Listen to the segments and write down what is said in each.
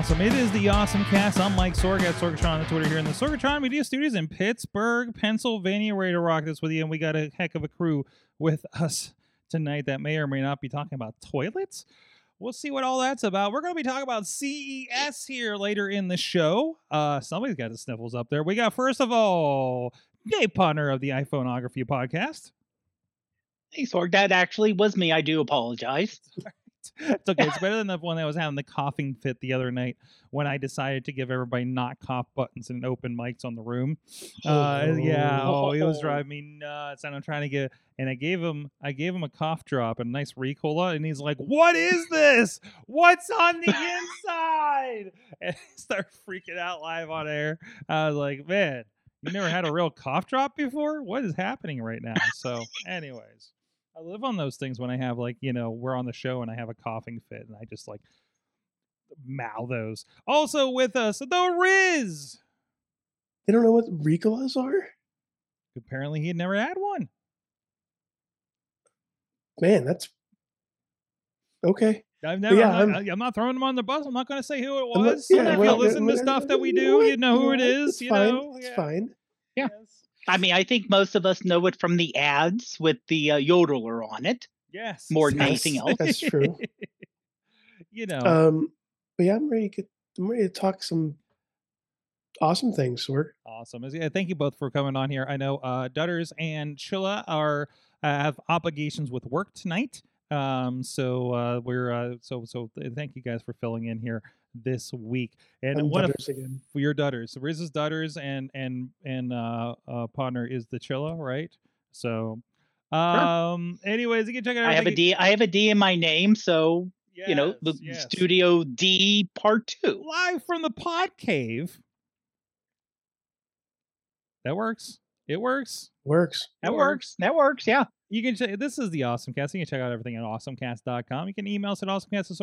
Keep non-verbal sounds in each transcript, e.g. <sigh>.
Awesome. It is the Awesome Cast. I'm Mike Sorg at Sorgatron on Twitter here in the Sorgatron Media Studios in Pittsburgh, Pennsylvania. Ready to rock this with you, and we got a heck of a crew with us tonight that may or may not be talking about toilets. We'll see what all that's about. We're going to be talking about CES here later in the show. Uh, somebody's got the sniffles up there. We got first of all Dave Potter of the iPhoneography podcast. Hey, Sorg, that actually was me. I do apologize. <laughs> It's okay. It's better than the one that was having the coughing fit the other night when I decided to give everybody not cough buttons and open mics on the room. Uh, yeah. Oh, it was driving me nuts. And I'm trying to get, and I gave him, I gave him a cough drop and a nice Ricola, and he's like, "What is this? What's on the inside?" <laughs> And I start freaking out live on air. I was like, "Man, you never had a real cough drop before? What is happening right now?" So, anyways. I live on those things when I have like you know we're on the show and I have a coughing fit and I just like mouth those. Also with us, the Riz. They don't know what Ricolas are? Apparently, he had never had one. Man, that's okay. I've never. yeah, I'm, not, I'm- I'm not throwing them on the bus. I'm not going to say who it I'm not- was. yeah, if well, you listen to well, stuff that we do, you know who You know what? is. It's You fine. know, It's Yeah. fine. Yeah. Yes. I mean, I think most of us know it from the ads with the uh, yodeler on it. Yes. More than anything <laughs> else. That's true. you know. Um, but yeah, I'm ready to get, I'm ready to talk some awesome things, Sorg. Awesome. Yeah, thank you both for coming on here. I know uh, Dutters and Chilla are uh, have obligations with work tonight. Um, so uh, we're uh, so so th- thank you guys for filling in here this week. And what if again. for your daughters, Riz is Dutters and and and uh, uh, partner is the Chilla, right? So, um, anyways, you can check out. I have a D. I have a D in my name, so you know the Yes, yes. Studio D Part Two. live from the Pod Cave. That works. It works. Works. That It works. That works. Yeah. You can check this is the Awesome Cast. You can check out everything at awesomecast.com. You can email us at awesomecast at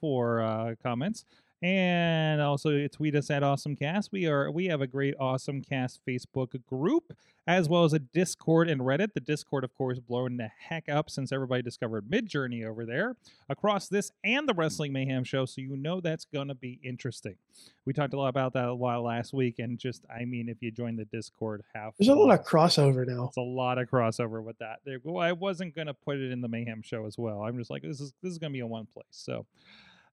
for uh, comments. And also tweet us at awesomecast. We are we have a great awesomecast Facebook group as well as a Discord and Reddit. The Discord, of course, blowing the heck up since everybody discovered Midjourney over there across this and the Wrestling Mayhem show. So you know that's gonna be interesting. We talked a lot about that a while last week, and just I mean, if you join the Discord, have There's a lot of crossover now. It's a lot of crossover with that. There, well, I wasn't gonna put it in the Mayhem show as well. I'm just like, this is this is gonna be a one place. So,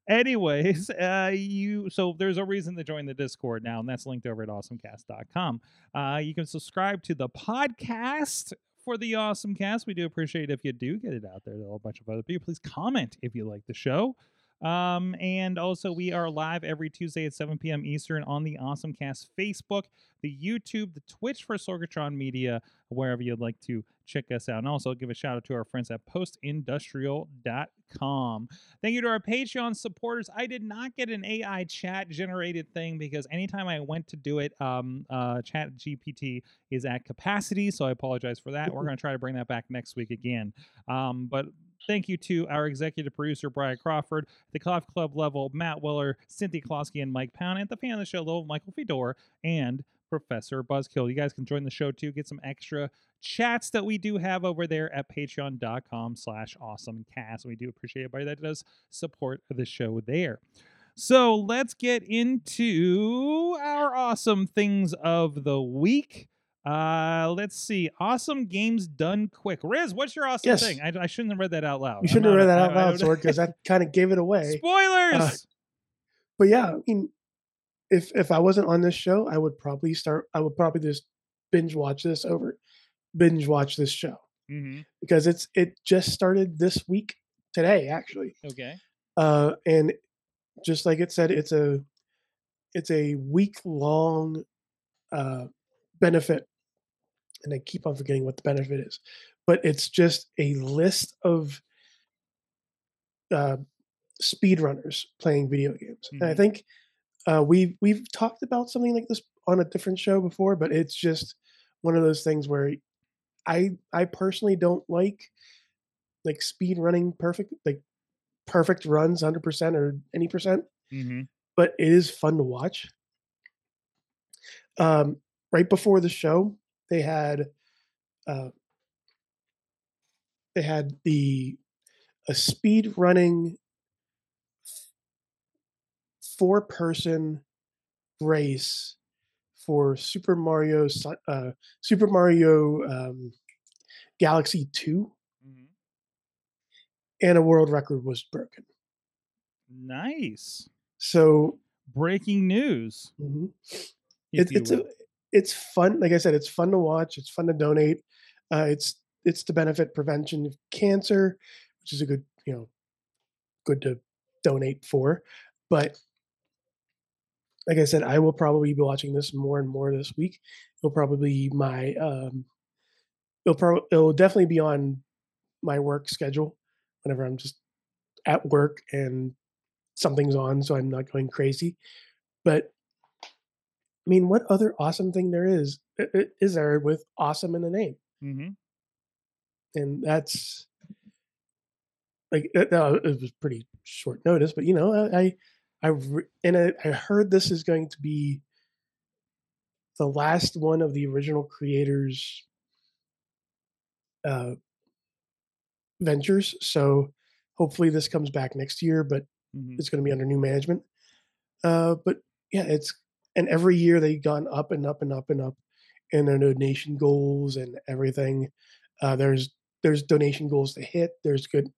anyways, uh, you so there's a reason to join the Discord now, and that's linked over at awesomecast.com. Uh, you can subscribe to the podcast for the Awesome Cast. We do appreciate if you do get it out there to a whole bunch of other people. Please comment if you like the show. Um, and also, we are live every Tuesday at 7 p.m. Eastern on the Awesome Cast Facebook, the YouTube, the Twitch for Sorgatron Media, wherever you'd like to check us out. And also give a shout out to our friends at postindustrial.com. Thank you to our Patreon supporters. I did not get an AI chat generated thing because anytime I went to do it, um, uh, Chat GPT is at capacity. So I apologize for that. We're going to try to bring that back next week again. Um, but thank you to our executive producer, Brian Crawford, the Cough Club level, Matt Weller, Cynthia Klosky, and Mike Pound, and the fan of the show level, Michael Fedor, and Professor Buzzkill. You guys can join the show too, get some extra chats that we do have over there at patreon.com slash awesomecast. We do appreciate everybody that does support the show there. So let's get into our awesome things of the week. Uh, let's see. Awesome games done quick. Riz, what's your awesome Yes. thing? I, I shouldn't have read that out loud. You shouldn't have read that out loud, don't- because that kind of gave it away. <laughs> Spoilers. But yeah, I mean, if if I wasn't on this show, I would probably start. I would probably just binge watch this over, binge watch this show hmm because it's it just started this week today actually, Okay. uh, and just like it said, it's a it's a week long uh, benefit, and I keep on forgetting what the benefit is, but it's just a list of uh, speedrunners playing video games. And I Mhm. think uh, we've we've talked about something like this on a different show before, but it's just one of those things where I I personally don't like like speed running perfect like perfect runs 100% or any percent, Mhm. but it is fun to watch. Um, right before the show, they had uh, they had the a speed running four person race for Super Mario uh, Super Mario um, Galaxy 2 Mhm. and a world record was broken. Nice. So Breaking news. mhm. it, it's a. it's fun. Like I said, it's fun to watch. It's fun to donate. Uh, it's it's to benefit prevention of cancer, which is a good you know good to donate for. But like I said, I will probably be watching this more and more this week. It'll probably be my um, it'll probably it'll definitely be on my work schedule whenever I'm just at work and something's on, so I'm not going crazy. But mean, what other awesome thing there is is there with awesome in the name? Mhm. And that's like it, uh, it was pretty short notice, but you know, I I, I and I, I heard this is going to be the last one of the original creators uh ventures so hopefully this comes back next year but Mhm. it's going to be under new management uh but yeah it's and every year they've gone up and up and up and up in their donation goals and everything uh there's there's donation goals to hit there's good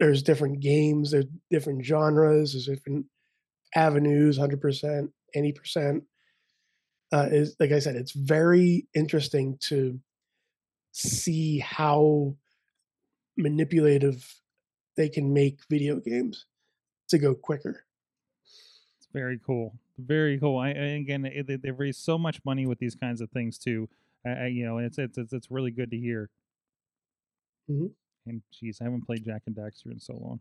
there's different games there's different genres there's different avenues 100% any percent uh, is like I said, it's very interesting to see how manipulative they can make video games to go quicker. It's very cool. Very cool. I, I again, it, they've raised so much money with these kinds of things too. I, I you know, it's, it's it's it's really good to hear. Mhm. And geez, I haven't played Jak and Daxter in so long.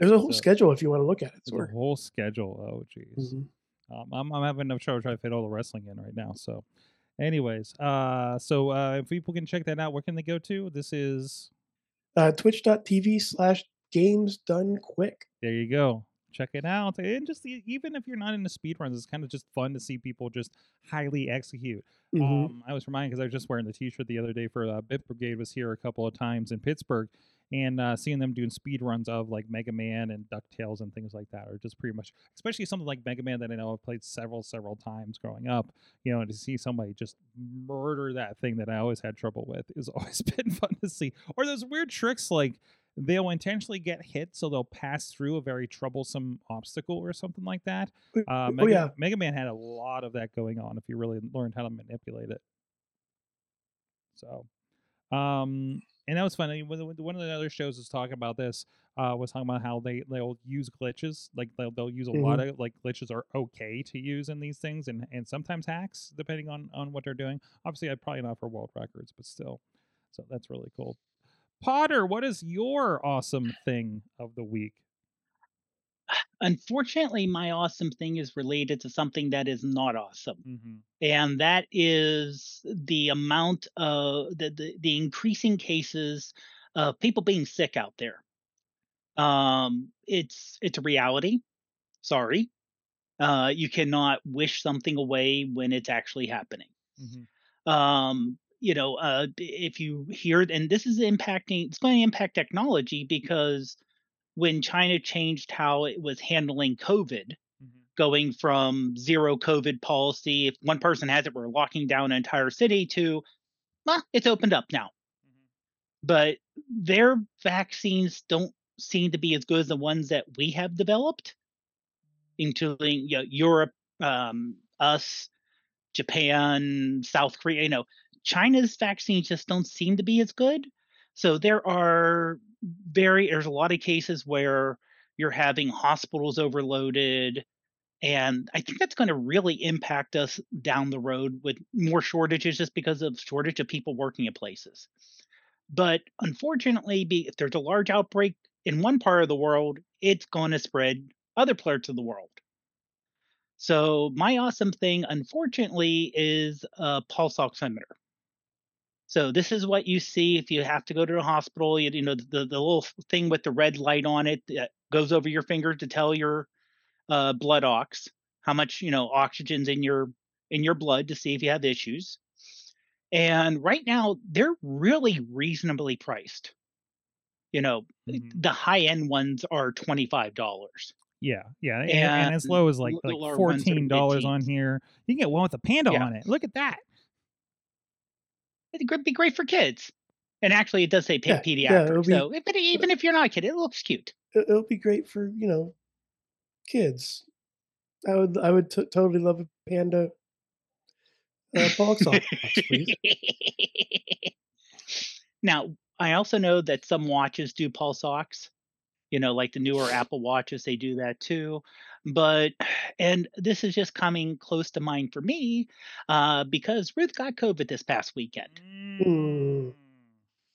There's a <laughs> whole So- schedule if you want to look at it. There's a whole schedule. Oh, jeez. Mhm. Um, I'm, I'm having enough trouble trying to fit all the wrestling in right now. So, anyways, uh, so uh, if people can check that out, where can they go to? This is uh, Twitch.tv slash games done quick. there. You go. Check it out. And just even if you're not into speedruns, it's kind of just fun to see people just highly execute. Mhm. Um, I was reminded because I was just wearing the T-shirt the other day for uh, Bit Brigade was here a couple of times in Pittsburgh, and uh, seeing them doing speed runs of like Mega Man and Ducktales and things like that are just pretty much, especially something like Mega Man that I know I've played several several times growing up. You know, to see somebody just murder that thing that I always had trouble with is <laughs> always been fun to see. Or those weird tricks like they'll intentionally get hit so they'll pass through a very troublesome obstacle or something like that. Uh, oh Mega, yeah, Mega Man had a lot of that going on if you really learned how to manipulate it. So, um, and that was funny. One of the- one of the other shows was talking about this. Uh, was talking about how they they'll use glitches. Like they'll they'll use a lot of like glitches are okay to use in these things, and and sometimes hacks depending on on what they're doing. Obviously, I'd probably not for world records, but still. So that's really cool. Potter, what is your awesome thing of the week? Unfortunately, my awesome thing is related to something that is not awesome. Mm-hmm. and that is the amount of the, the, the increasing cases of people being sick out there um it's it's a reality sorry uh you cannot wish something away when it's actually happening Mm-hmm. um you know uh if you hear and this is impacting it's going to impact technology because when china changed how it was handling covid Mm-hmm. going from zero COVID policy. If one person has it, we're locking down an entire city to, well, it's opened up now. But their vaccines don't seem to be as good as the ones that we have developed, including you know, Europe, um, us, Japan, South Korea. You know, China's vaccines just don't seem to be as good. So there are very there's a lot of cases where you're having hospitals overloaded and I think that's going to really impact us down the road with more shortages just because of shortage of people working at places. But unfortunately, if there's a large outbreak in one part of the world, it's going to spread other parts of the world. So my awesome thing, unfortunately, is a pulse oximeter. So this is what you see if you have to go to the hospital. You, you know the, the little thing with the red light on it that goes over your finger to tell your uh, blood ox how much you know oxygen's in your in your blood to see if you have issues. And right now they're really reasonably priced. You know, Mhm. the high end ones are twenty five dollars. Yeah, yeah, and, and as low as like like littler ones are fourteen dollars on here. You can get one with a panda Yeah. on it. Look at that. It'd be great for kids. And actually, it does say Yeah, pediatric. yeah, be- so, but even if you're not a kid, it looks cute. It, it'll be great for you know kids. I would I would t- totally love a panda uh, pulse ox, please. <laughs> now, I also know that some watches do pulse ox. You know, like the newer Apple watches, they do that too. But, <sighs> and this is just coming close to mind for me uh, because Ruth got COVID this past weekend. Mm.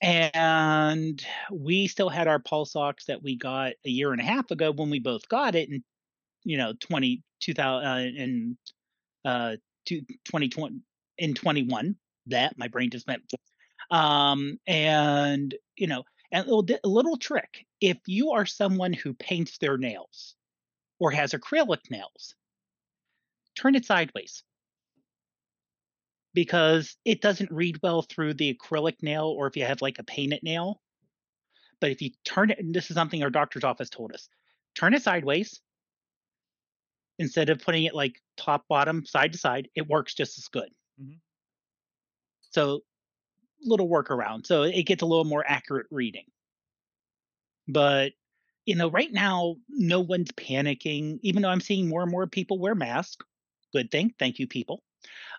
and we still had our pulse ox that we got a year and a half ago when we both got it in you know 20 2000 uh, in uh two- 2020 in 21 that my brain just went um and you know and a little, a little trick if you are someone who paints their nails or has acrylic nails turn it sideways because it doesn't read well through the acrylic nail or if you have like a painted nail. But if you turn it, and this is something our doctor's office told us, turn it sideways instead of putting it like top, bottom, side to side, it works just as good. Mhm. So, little workaround. So it gets a little more accurate reading. But, you know, right now, no one's panicking, even though I'm seeing more and more people wear masks. Good thing. Thank you, people.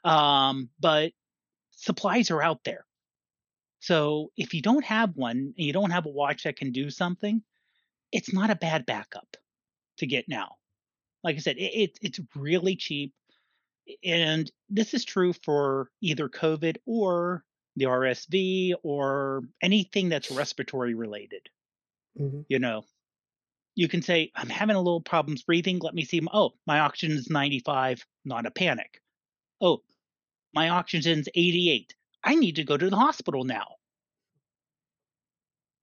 Um, but supplies are out there. So if you don't have one and you don't have a watch that can do something, it's not a bad backup to get now. Like I said, it, it, it's really cheap. And this is true for either COVID or the RSV or anything that's respiratory related. Mhm. You know, you can say, I'm having a little problems breathing. Let me see. Oh, my oxygen is 95, not a panic. Oh, my oxygen's 88. I need to go to the hospital now.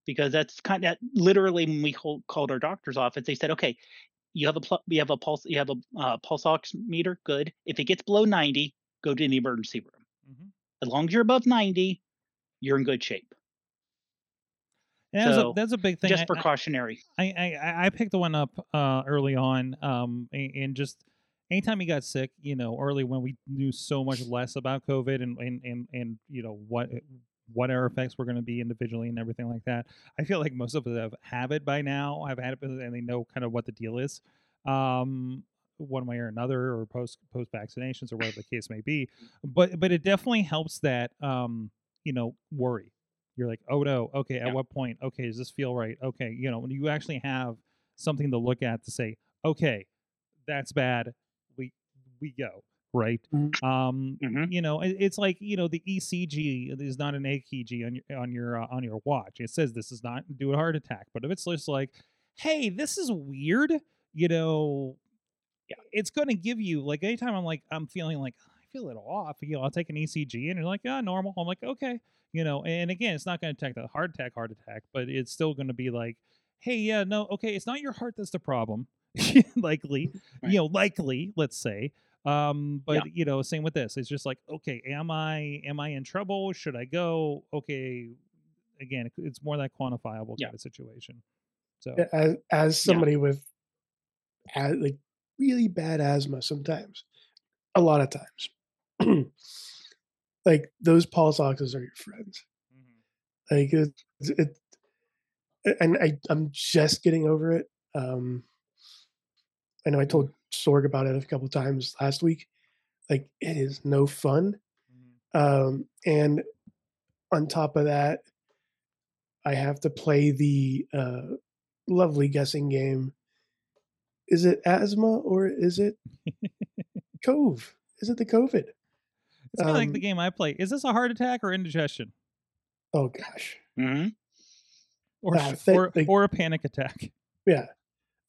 Because that's kind of literally when we called, called our doctor's office, they said, okay, you have a pl- you have a pulse you have a uh, pulse oximeter. good. If it gets below 90, go to the emergency room. As long as you're above 90, you're in good shape. And that's, So, a, that's a big thing. Just I- precautionary. I, I I- picked the one up uh, early on, um, a- and just anytime he got sick, you know, early when we knew so much less about COVID and and and, and you know what what our effects were going to be individually and everything like that. I feel like most of us have, have it by now. I've had it and they know kind of what the deal is, um, one way or another, or post post vaccinations or whatever the case may be. But but it definitely helps that um, you know worry you're like, oh no, okay, at what point? Okay, does this feel right? Okay, you know, when you actually have something to look at to say, okay, that's bad, we we go right. Mhm. Um, Mhm. you know, it- it's like you know the ECG is not an AKG on your on your uh, on your watch. It says this is not do a heart attack, but if it's just like, hey, this is weird, you know, Yeah. It's going to give you like anytime I'm like I'm feeling like I feel it off, you know, I'll take an ECG and you're like, yeah, normal. I'm like, okay, you know, and again, it's not going to detect a heart attack, heart attack, but it's still going to be like, hey, yeah, no, okay, it's not your heart that's the problem, <laughs> likely, Right. you know, likely, let's say. Um, but you know, same with this. It's just like, okay, am I am I in trouble? Should I go? Okay, again, it's more that quantifiable Yeah. kind of situation. So Yeah, As as Yeah. somebody with a- like really bad asthma, sometimes, a lot of times, <clears throat> like those pulse oxes are your friends. Mhm. Like it, it and I I'm just getting over it. Um, I know I told Sorg about it a couple times last week. Like it is no fun. Mhm. Um, and on top of that, I have to play the uh, lovely guessing game. Is it asthma or is it <laughs> Cove? Is it the COVID? It's kind of like the Um, game I play. Is this a heart attack or indigestion? Oh gosh. hmm or uh, sh- or, like- or a panic attack. <laughs> yeah.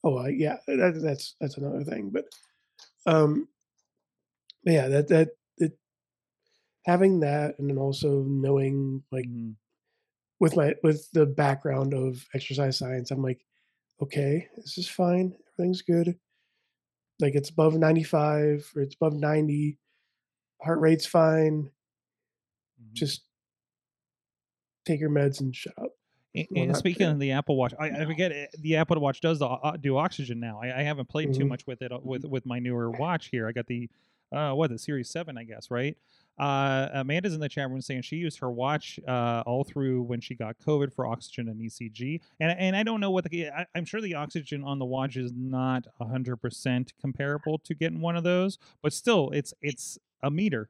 Oh, uh, yeah. That, that's that's another thing. But um, but yeah, that that it having that, and then also knowing like Mhm. with my with the background of exercise science, I'm like, okay, this is fine. Everything's good. Like it's above 95 or it's above 90. Heart rate's fine. Mhm. Just take your meds and shut up. And, and speaking of the Apple Watch, I, I forget it, the Apple Watch does the, uh, do oxygen now. I, I haven't played too Mhm. much with it uh, with with my newer watch here. I got the uh what the Series Seven, I guess, right? Uh, Amanda's in the chat room saying she used her watch uh, all through when she got COVID for oxygen and ECG, and and I don't know what the I, I'm sure the oxygen on the watch is not hundred percent comparable to getting one of those, but still, it's it's a meter.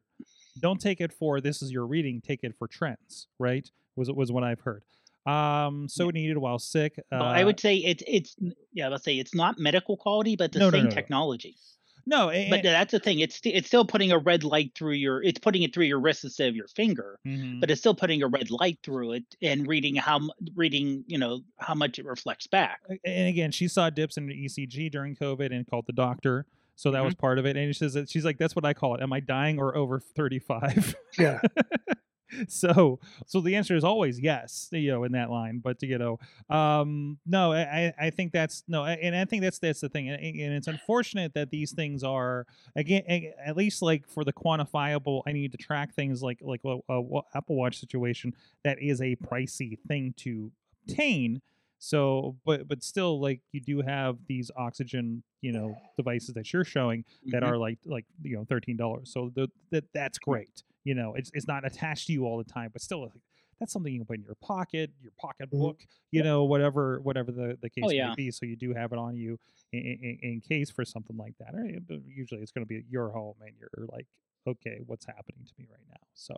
Don't take it for this is your reading. Take it for trends, right? Was was what I've heard. Um, so needed while sick. Uh, Well, I would say it's it's yeah, let's say it's not medical quality, but the no, same no, no. technology. No, But that's the thing; it's it's still putting a red light through your it's putting it through your wrist instead of your finger, Mhm. but it's still putting a red light through it and reading how reading you know how much it reflects back. And again, she saw dips in the ECG during COVID and called the doctor. So that was part of it. And she says that she's like, that's what I call it. Am I dying or over 35? Yeah. <laughs> <laughs> <laughs> so so the answer is always yes, you know, in that line. But you know, um, no, I, I- think that's no, and I think that's that's the thing. And, and it's unfortunate that these things are again, at least like for the quantifiable, I need to track things like like a, a wa- Apple Watch situation that is a pricey thing to obtain. So, but but still, like you do have these oxygen, you know, devices that you're showing that Mhm. are like like you know thirteen dollars. So the, that that's great. You know, it's it's not attached to you all the time, but still, that's something you can put in your pocket, your pocketbook, you know, whatever whatever the the case Oh, may yeah. be. So you do have it on you in, in, in case for something like that. Or, uh, usually, it's going to be at your home, and you're like, okay, what's happening to me right now? So.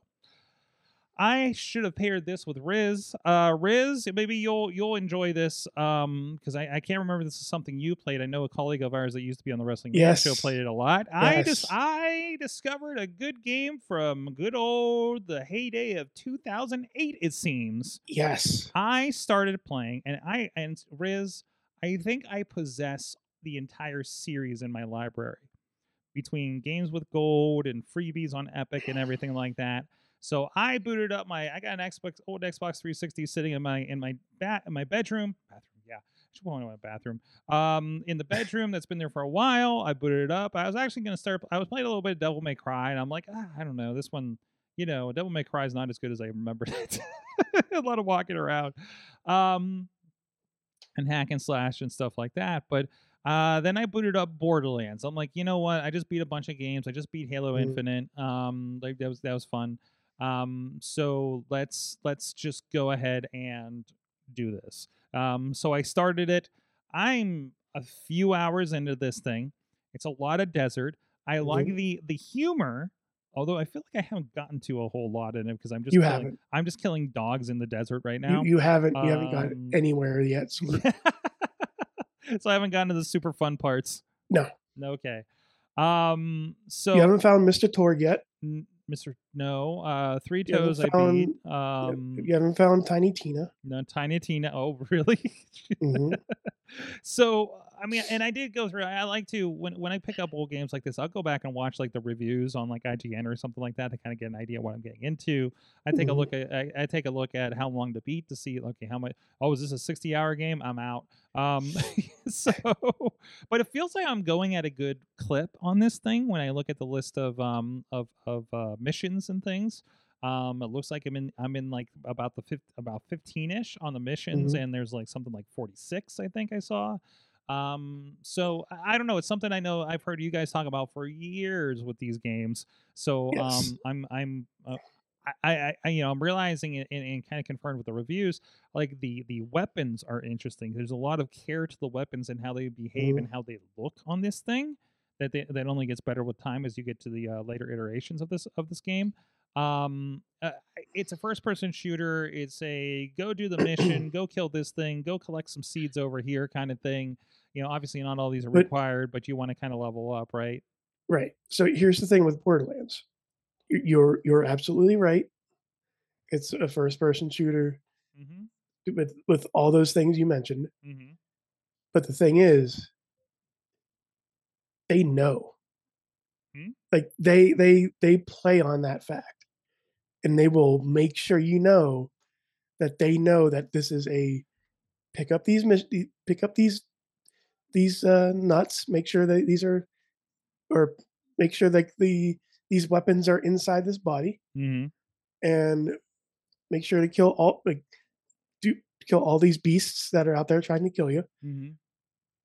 I should have paired this with Riz. Uh, Riz, maybe you'll you'll enjoy this um because I, I can't remember if this is something you played. I know a colleague of ours that used to be on the wrestling Fan show played it a lot. I just I discovered a good game from good old the heyday of 2008. It seems Yes. I started playing, and I and Riz, I think I possess the entire series in my library between games with gold and freebies on Epic and everything like that. So I booted up my I got an Xbox old Xbox 360 sitting in my in my bat in my bedroom bathroom yeah I should point out my bathroom um in the <laughs> bedroom that's been there for a while I booted it up I was actually gonna start I was playing a little bit of Devil May Cry and I'm like ah, I don't know this one you know Devil May Cry is not as good as I remembered it <laughs> a lot of walking around um and hack and slash and stuff like that but uh, then I booted up Borderlands. I'm like, you know what? I just beat a bunch of games. I just beat Halo Mm. Infinite. Um, like that was that was fun. Um, so let's let's just go ahead and do this. Um, so I started it. I'm a few hours into this thing. It's a lot of desert. I like Mhm. the the humor, although I feel like I haven't gotten to a whole lot in it because I'm just You killing, haven't. I'm just killing dogs in the desert right now. you haven't you haven't got Um, anywhere yet. <laughs> So so I haven't gotten to the super fun parts. No. Okay. Um. So you haven't found Mr. Torgue yet. N- Mr. No, uh, Three You Toes I found- beat. You- Um, you haven't found Tiny Tina. no, Tiny Tina. Oh, <laughs> really? hmm so I mean, and I did go through. I like to when when I pick up old games like this, I'll go back and watch like the reviews on like IGN or something like that to kind of get an idea what I'm getting into. I take a Mhm. look at I, I take a look at how long to beat to see okay how much. Oh, is this a 60 hour game? I'm out. Um, <laughs> so, but it feels like I'm going at a good clip on this thing when I look at the list of um of of uh, missions and things. Um, it looks like I'm in I'm in like about the fifth about 15 ish on the missions, Mhm. and there's like something like 46 I think I saw. Um, so I, don't know. It's something I know I've heard you guys talk about for years with these games. So Yes. um, I'm I'm uh, I, I, I you know I'm realizing it and, and kind of confirmed with the reviews like the the weapons are interesting. There's a lot of care to the weapons and how they behave Mhm. and how they look on this thing. That they, that only gets better with time as you get to the uh, later iterations of this of this game. Um, uh, it's a first person shooter. It's a go do the mission, <coughs> go kill this thing, go collect some seeds over here kind of thing. You know, obviously not all these are But- required, but you want to kind of level up, right? Right. So here's the thing with Borderlands. You're you're absolutely right. It's a first person shooter. Mm-hmm. with with all those things you mentioned. hmm But the thing is, they know. Hmm? Like they they they play on that fact, and they will make sure you know that they know that this is a pick up these pick up these these uh, nuts. Make sure that these are, or make sure that the these weapons are inside this body, hmm and make sure to kill all like do kill all these beasts that are out there trying to kill you hmm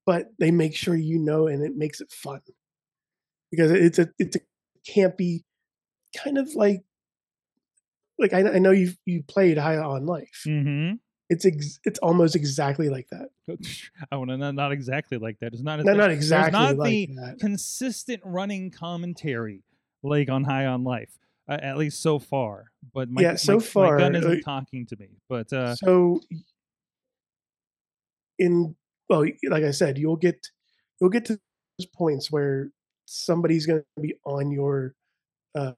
but they make sure you know and it makes it fun because it's a it's a campy kind of like like I, I know you you played High on Life. hmm It's ex, it's almost exactly like that. I want to not, not exactly like that. It's not. No, not exactly not like the that. consistent running commentary like on High on Life, uh, at least so far. But my, Yeah, so my, far, my gun isn't like- talking to me. But uh, so in well, like I said, you'll get you'll get to those points where somebody's going to be on your uh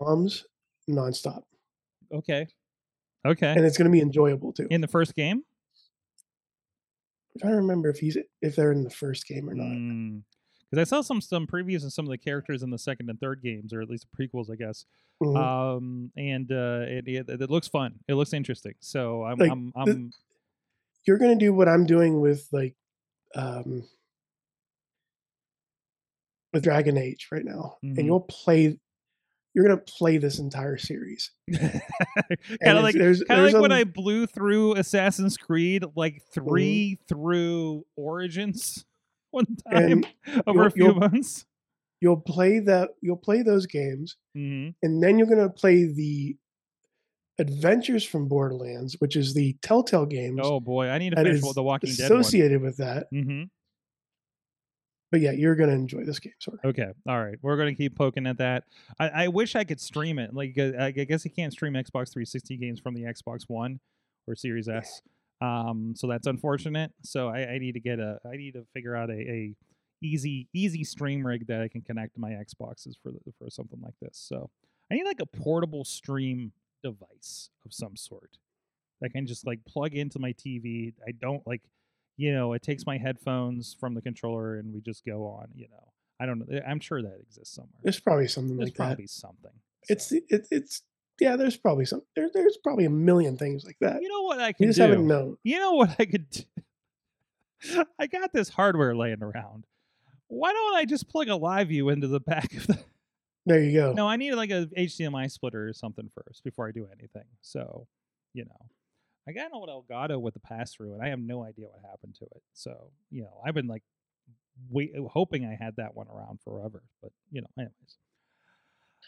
bombs nonstop, okay, okay. and it's going to be enjoyable too. In the first game, I'm trying to remember if he's if they're in the first game or not. because I saw some some previews and some of the characters in the second and third games, or at least the prequels, I guess. Mhm. Um, and uh, it, it it looks fun. It looks interesting. So I'm Like, I'm, I'm you're gonna do what I'm doing with like um with Dragon Age right now, Mhm. and you'll play. You're gonna play this entire series. <laughs> kind of like there's kind of there's like when I blew through Assassin's Creed like Mm-hmm. 3 through Origins <laughs> one time and <laughs> over a few you'll- months. you'll play that. You'll play those games, hmm and then you're gonna play the Adventures from Borderlands, which is the Telltale games Oh boy, I need to finish is the Walking Dead one. associated with that. hmm But yeah, you're gonna enjoy this game, sort of. Okay, all right, we're gonna keep poking at that. I, I wish I could stream it. Like, uh, I guess you can't stream Xbox 360 games from the Xbox One or Series S. Um, so that's unfortunate. So I, I need to get a, I need to figure out a, a easy easy stream rig that I can connect to my Xboxes for the, for something like this. So I need like a portable stream device of some sort that can just like plug into my TV. I don't like, you know, it takes my headphones from the controller and we just go on. You know, I don't know. Eh, I'm sure that exists somewhere. There's probably something There's like that. probably something. It's it, it's yeah. There's probably some. There, there's probably a million things like that. you know what I You can just do. haven't known. You know what I could do? <laughs> I got this hardware laying around. Why don't I just plug a live view into the back of the <laughs> There you go. No, I need like a HDMI splitter or something first before I do anything. So, you know. I got an old Elgato with the pass through and I have no idea what happened to it. So, you know, I've been like wait, hoping I had that one around forever. But, you know, anyways.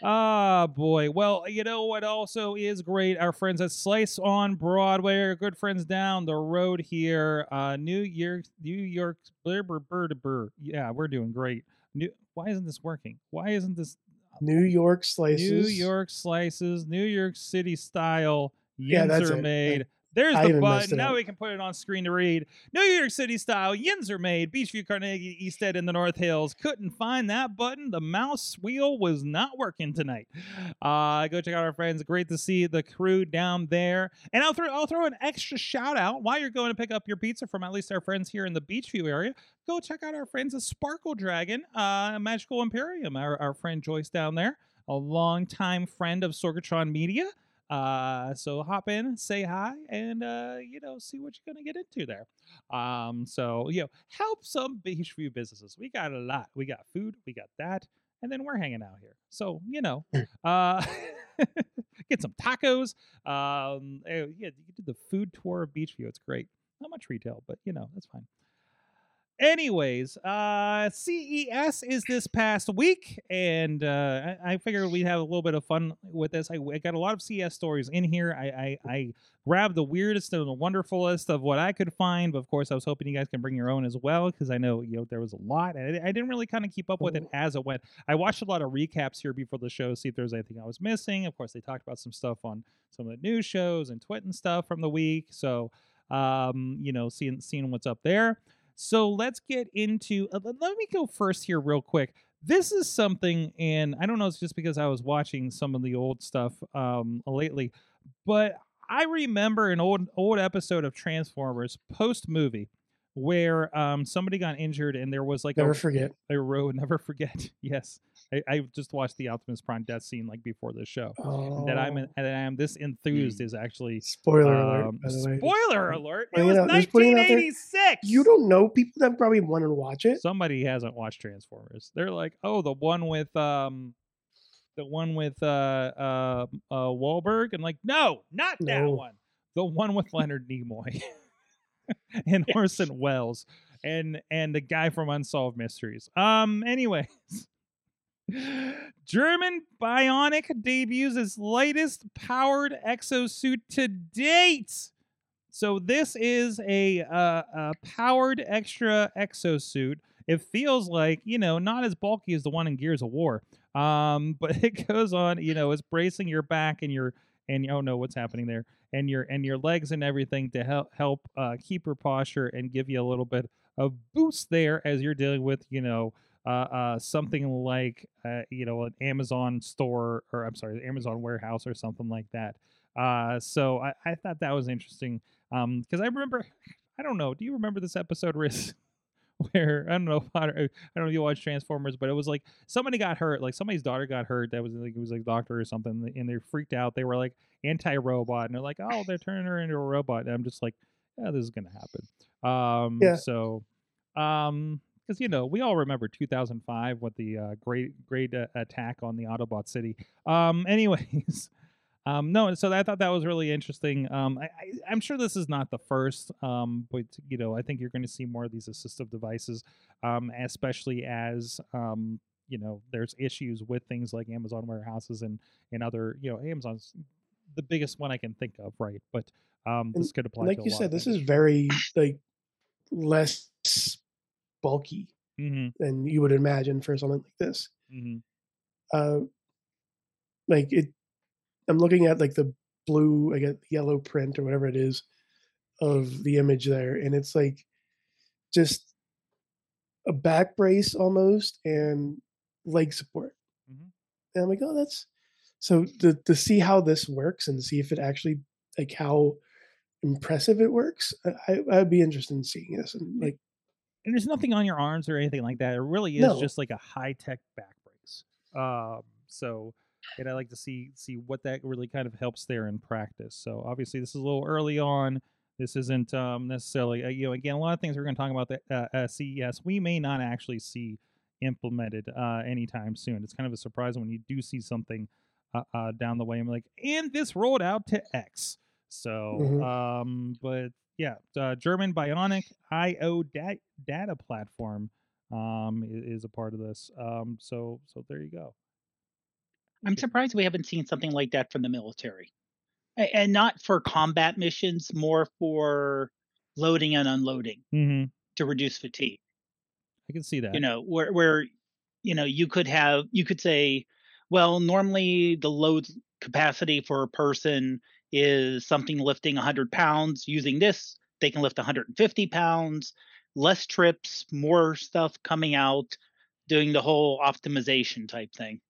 Ah, boy. Well, you know what also is great? Our friends at Slice on Broadway, our good friends down the road here. Uh, New York, New York, blur, blur, blur, blur. Yeah, we're doing great. New, why isn't this working? Why isn't this New York slices. New York slices, New York City style. Yeah, that's are it. made. There's I the button. Now we can put it on screen to read. New York City style. Yins are made. Beechview, Carnegie, Easthead, and the North Hills. Couldn't find that button. The mouse wheel was not working tonight. Uh, go check out our friends. Great to see the crew down there. And I'll throw I'll throw an extra shout out while you're going to pick up your pizza from at least our friends here in the Beechview area. Go check out our friends at Sparkle Dragon, uh, Magical Imperium. Our, our friend Joyce down there a longtime friend of Sorgatron Media. Uh, so hop in, say hi, and uh, you know, see what you're gonna get into there. Um, so you know, help some Beechview businesses. We got a lot. We got food, we got that, and then we're hanging out here. So you know, uh, <laughs> get some tacos. Um, eh, yeah, you can do the food tour of Beechview. It's great. Not much retail, but you know, that's fine. Anyways, uh, CES is this past week, and uh, I, I figured we'd have a little bit of fun with this. I, I got a lot of CES stories in here. I, I, I grabbed the weirdest and the wonderfulest of what I could find, but of course, I was hoping you guys can bring your own as well because I know you know there was a lot, and I, I didn't really kind of keep up with it as it went. I watched a lot of recaps here before the show, see if there was anything I was missing. Of course, they talked about some stuff on some of the news shows and Twit and stuff from the week, so um, you know, seeing seeing what's up there. So let's get into. Uh, let me go first here, real quick. This is something, and I don't know. It's just because I was watching some of the old stuff um, lately, but I remember an old old episode of Transformers post movie where um somebody got injured and there was like Never a, forget. <laughs> a row never forget <laughs> yes I, I just watched the Optimus Prime death scene like before the show Oh, that I'm in, that I'm this enthused is actually spoiler alert. um, way, spoiler alert it was out- just putting it out there. 1986 You don't know people that probably want to watch it. somebody hasn't watched Transformers. They're like, oh, the one with um, the one with uh uh uh Wahlberg, and like, no, not that one. The one with Leonard Nimoy <laughs> <laughs> and Yes. Orson Welles and and the guy from Unsolved Mysteries. Um, anyways. <laughs> German Bionic debuts its latest powered exosuit to date. So this is a, uh, a powered extra exosuit. It feels like you know not as bulky as the one in Gears of War, um, <laughs> but it goes on. You know, it's bracing your back and your and oh no, what's happening there? And your and your legs and everything to help help uh, keep your posture and give you a little bit of boost there as you're dealing with you know uh, uh, something like uh, you know an Amazon store or I'm sorry, Amazon warehouse or something like that. Uh, so I, I thought that was interesting because I remember, I don't know, do you remember this episode, Riz? <laughs> <laughs> Where I don't know, I don't, I don't know if you watch Transformers, but it was like somebody got hurt, like somebody's daughter got hurt. That was like it was like a doctor or something, and they freaked out. They were like anti-robot, and they're like, oh, they're turning her into a robot. And I'm just like, yeah, this is gonna happen. Um, Yeah. So, um, because you know we all remember 2005 with the uh, great great uh, attack on the Autobot city. Um, <laughs> anyways, um, no, so I thought that was really interesting. Um, I, I'm sure this is not the first, um, but you know I think you're going to see more of these assistive devices, um, especially as um, you know there's issues with things like Amazon warehouses and and other you know Amazon's the biggest one I can think of, right? But um, this could apply. like to a you said, this is very like less bulky Mhm, than you would imagine for something like this. mhm. Uh, like it, I'm looking at like the blue, I guess yellow print or whatever it is of the image there, and it's like just a back brace almost and leg support. Mhm. And I'm like, oh, that's so to to see how this works and see if it actually like how impressive it works. I, I I'd be interested in seeing this and like and there's nothing on your arms or anything like that. It really is No. just like a high tech back brace. Um, so, and I like to see see what that really kind of helps there in practice. So obviously, this is a little early on. This isn't um, necessarily uh, you know again a lot of things we're going to talk about the uh, uh, CES we may not actually see implemented uh, anytime soon. It's kind of a surprise when you do see something uh, uh, down the way. I'm like, and this rolled out to X. So, Mhm. um, but yeah, uh, German Bionic IO da- data platform um, i- is, a part of this. Um, so, so there you go. I'm surprised we haven't seen something like that from the military, and not for combat missions, more for loading and unloading Mm-hmm. to reduce fatigue. I can see that. You know, where where you know you could have you could say, well, normally the load capacity for a person is something lifting 100 pounds. Using this, they can lift 150 pounds. Less trips, more stuff coming out, doing the whole optimization type thing.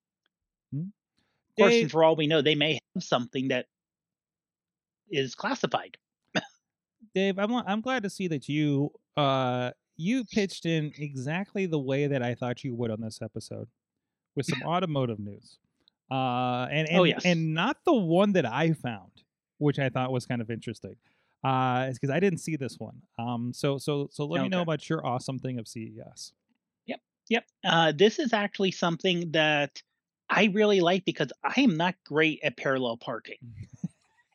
Of course, and for all we know, they may have something that is classified. Dave, I'm I'm glad to see that you uh you pitched in exactly the way that I thought you would on this episode with some <laughs> automotive news. Uh and and, Oh, yes. and not the one that I found, which I thought was kind of interesting. Uh it's because I didn't see this one. Um so so so let me know about your awesome thing of CES. Yep. Uh, this is actually something that I really like because I am not great at parallel parking.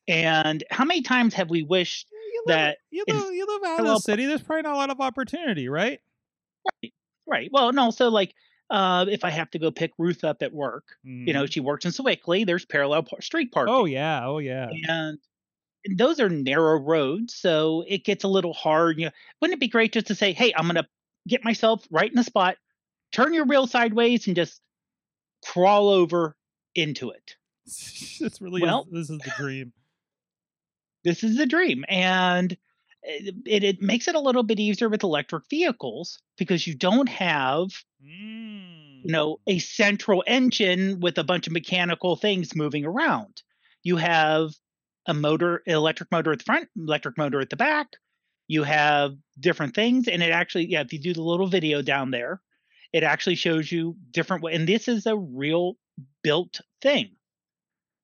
and how many times have we wished You live, that you live, you live out of the city, there's probably not a lot of opportunity, right? right? Well, no. So like, uh, if I have to go pick Ruth up at work, you know, Mhm. she works in Sewickley. There's parallel par- street parking. Oh yeah, oh yeah. and those are narrow roads, so it gets a little hard. You know, wouldn't it be great just to say, "Hey, I'm going to get myself right in the spot, turn your wheel sideways, and just crawl over into it." <laughs> this really Well- is this is the dream. This is a dream, and it, it, it makes it a little bit easier with electric vehicles because you don't have Mm. you know a central engine with a bunch of mechanical things moving around. You have a motor, electric motor at the front, electric motor at the back. You have different things, and it actually, yeah, if you do the little video down there, it actually shows you different way. And this is a real built thing,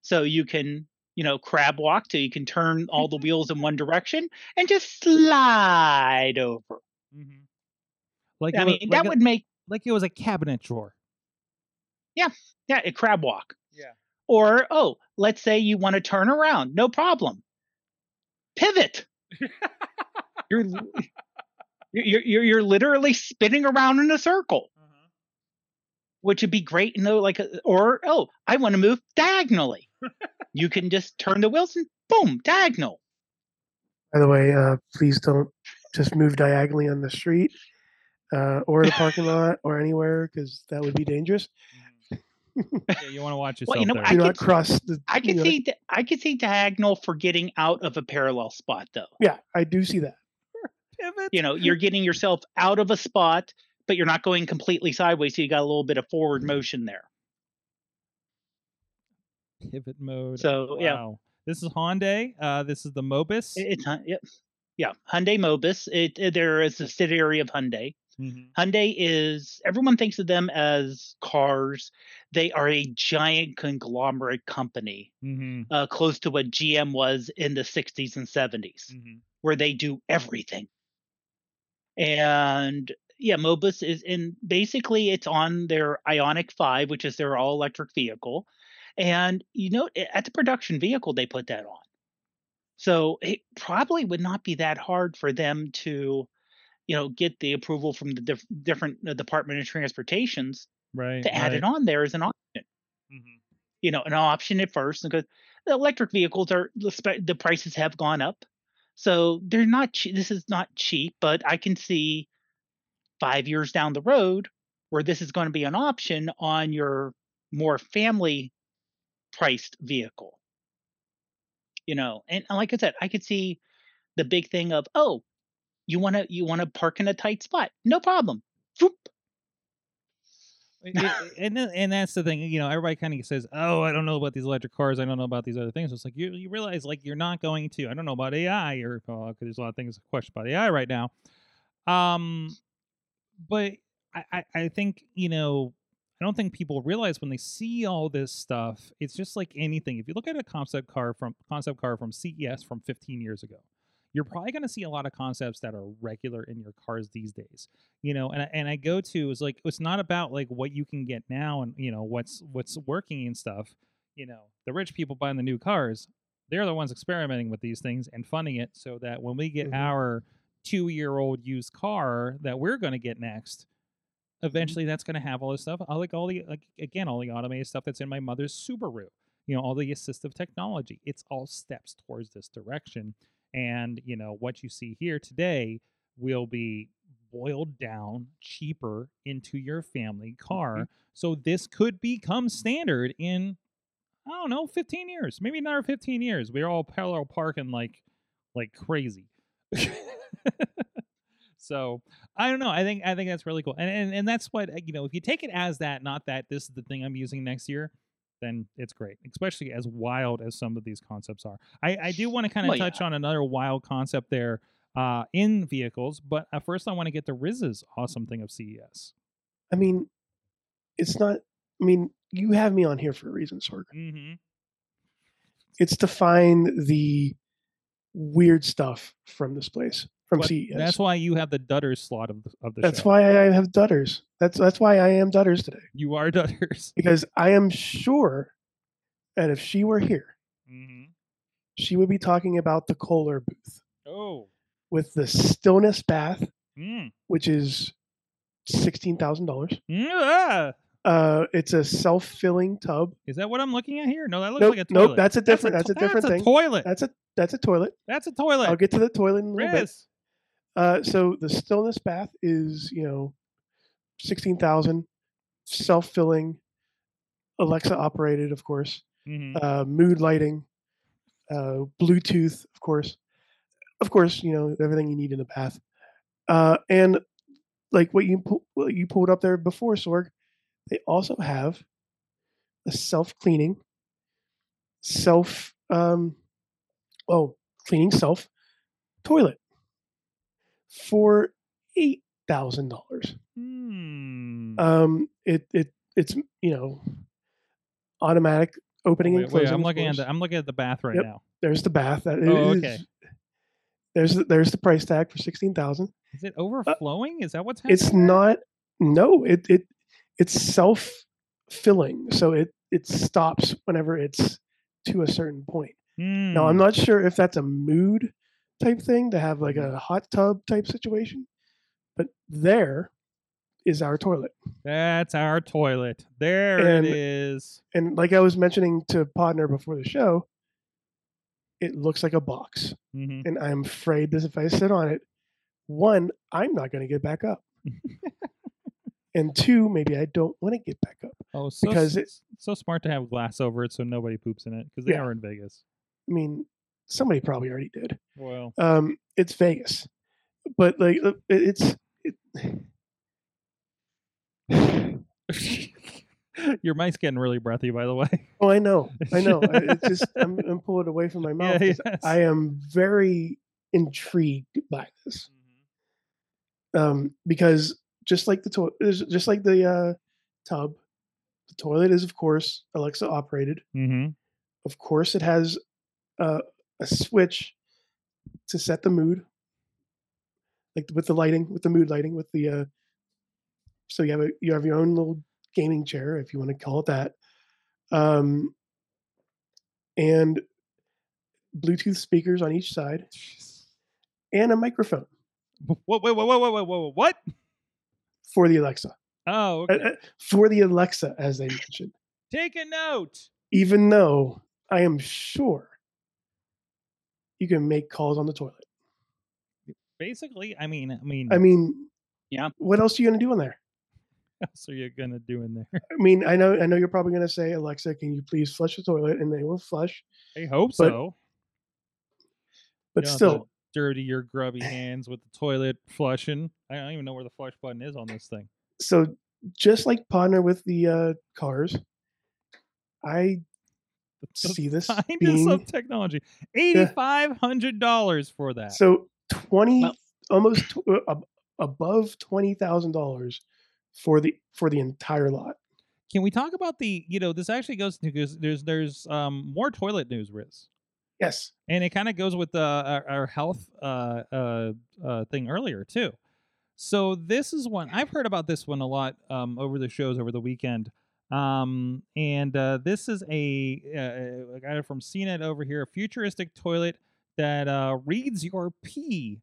so you can, you know, crab walk, so you can turn all the <laughs> wheels in one direction and just slide over. Mm-hmm. Like I was- mean, like that a- would make like it was a cabinet drawer. yeah, yeah, a crab walk. Yeah. Or oh, let's say you want to turn around, no problem. Pivot. you're, <laughs> you're you're you're literally spinning around in a circle, which would be great. You know, like a, or oh, I want to move diagonally. <laughs> you can just turn the wheels and boom, diagonal. By the way, uh, please don't just move diagonally on the street uh, or the parking <laughs> lot or anywhere because that would be dangerous. Yeah, you want to <laughs> watch yourself Well, you know, there. I Do not could- cross the. I you can know, see di- I can see diagonal for getting out of a parallel spot though. Yeah, I do see that. Pivot. you know you're getting yourself out of a spot but you're not going completely sideways so you got a little bit of forward motion there pivot mode. So, yeah. This is Hyundai. Uh, this is the Mobis. It- it's yep. yeah hyundai mobis it, it- they're a subsidiary of hyundai Mhm. hyundai is everyone thinks of them as cars they are a giant conglomerate company Mhm. uh, close to what gm was in the 60s and 70s Mhm. where they do everything. And yeah, Mobis is in basically it's on their Ioniq 5, which is their all electric vehicle. And you know, at the production vehicle, they put that on. So it probably would not be that hard for them to, you know, get the approval from the diff- different uh, Department of Transportations Right. to add right. it on there as an option Mhm. you know, an option at first because the electric vehicles are the the prices have gone up, so they're not. che- This is not cheap, but I can see five years down the road where this is going to be an option on your more family priced vehicle. You know, and like I said, I could see the big thing of oh, you want to you want to park in a tight spot, no problem. It- and and that's the thing, you know, everybody kind of says, "Oh, I don't know about these electric cars. I don't know about these other things." It's like you you realize like you're not going to. I don't know about AI or because there's a lot of things questioned question about AI right now. Um, but I, I I think you know I don't think people realize when they see all this stuff. It's just like anything. If you look at a concept car from concept car from CES from 15 years ago, you're probably going to see a lot of concepts that are regular in your cars these days you know and I, and I go to is like it's not about like what you can get now and you know what's what's working and stuff you know the rich people buying the new cars they're the ones experimenting with these things and funding it so that when we get Mhm. our two year old used car that we're going to get next mm-hmm. eventually that's going to have all this stuff i like all the like again all the automated stuff that's in my mother's subaru you know all the assistive technology. It's all steps towards this direction and you know what you see here today will be boiled down cheaper into your family mm-hmm. car. So this could become standard in i don't know 15 years maybe another 15 years. We're all parallel parking like like crazy <laughs> <laughs> so i don't know i think i think that's really cool and, and and that's what you know if you take it as that not that this is the thing i'm using next year then it's great especially as wild as some of these concepts are i i do want to kind of Well, yeah. touch on another wild concept there uh in vehicles but at first i want to get to riz's awesome thing of ces I mean, it's not. I mean, you have me on here for a reason, Sorg. mm-hmm. It's to find the weird stuff from this place from But CES. That's why you have the Dutters slot of the, of the That's show. why I have Dutters. That's that's why I am Dutters today you are <laughs> Dutters. because I am sure that if she were here, Mm-hmm. she would be talking about the Kohler booth Oh. with the stillness bath, Mm. which is sixteen thousand dollars. Mm, ah! Uh, it's a self-filling tub. Is that what I'm looking at here? No, that looks Nope, like a toilet. nope. That's a different. That's a, to- different that's thing. a toilet. That's a that's a toilet. that's a toilet. I'll get to the toilet in a little. Riz. Uh, so the stillness bath is you know sixteen thousand, self-filling, Alexa operated, of course. Mhm. Uh, mood lighting, uh, Bluetooth, of course. Of course, you know everything you need in a bath. Uh, and like what you what you pulled up there before, Sorg, they also have a self-cleaning, self um, well, cleaning self toilet for eight thousand dollars. Hmm. Um, it it it's you know automatic opening Wait, and wait, closing. I'm of looking at the I'm looking at the bath right Yep. now. There's the bath. That Oh, is- okay. There's the, there's the price tag for sixteen thousand. Is it overflowing? Is that what's happening? Uh, It's not. No, it it it's self filling, so it it stops whenever it's to a certain point. Now I'm Hmm. not sure if that's a mood type thing to have like Mm-hmm. a hot tub type situation, but there is our toilet. That's our toilet. There And- it is. And like I was mentioning to Ponder before the show, it looks like a box. hmm And I'm afraid that if I sit on it, one, I'm not going to get back up. <laughs> and two, maybe I don't want to get back up. Oh, so Because s- it- so smart to have glass over it so nobody poops in it because they Yeah. are in Vegas. I mean, somebody probably already did. Well, Um, it's Vegas, but like it's it, <laughs> your mic's getting really breathy, by the way. oh, I know, I know. It's just <laughs> I'm, I'm pulling it away from my mouth. Yeah, yes. I am very intrigued by this um, because just like the to- just like the uh, tub, the toilet is of course Alexa operated. Mm-hmm. Of course, it has uh, a switch to set the mood, like with the lighting, with the mood lighting, with the. Uh, so you have a you have your own little gaming chair, if you want to call it that, um, and Bluetooth speakers on each side, and a microphone What? Wait, wait, wait, wait, wait, wait, what? for the Alexa. Oh, Uh, okay. uh, for the Alexa, as they mentioned. Take a note. Even though I am sure you can make calls on the toilet. Basically, I mean, I mean, I mean, Yeah. What else are you gonna do in there? <laughs> what else are you gonna do in there? I mean, I know, I know you're probably gonna say, Alexa, can you please flush the toilet? And they will flush. I hope But so. But You don't have to still, dirty your grubby <sighs> hands with the toilet flushing. I don't even know where the flush button is on this thing. so just like partner with the uh, cars, I The <laughs> see this finest being of technology. Eighty-five hundred dollars for that. so twenty, Well- almost tw- uh, above twenty thousand dollars for the for the entire lot. Can we talk about the? You know, this actually goes to because there's there's um more toilet news, Riz, Yes. and it kind of goes with the our, our health uh, uh uh thing earlier too. So this is one I've heard about this one a lot um over the shows over the weekend. Um and uh, this is a, uh, a guy from CNET over here, a futuristic toilet that uh, reads your pee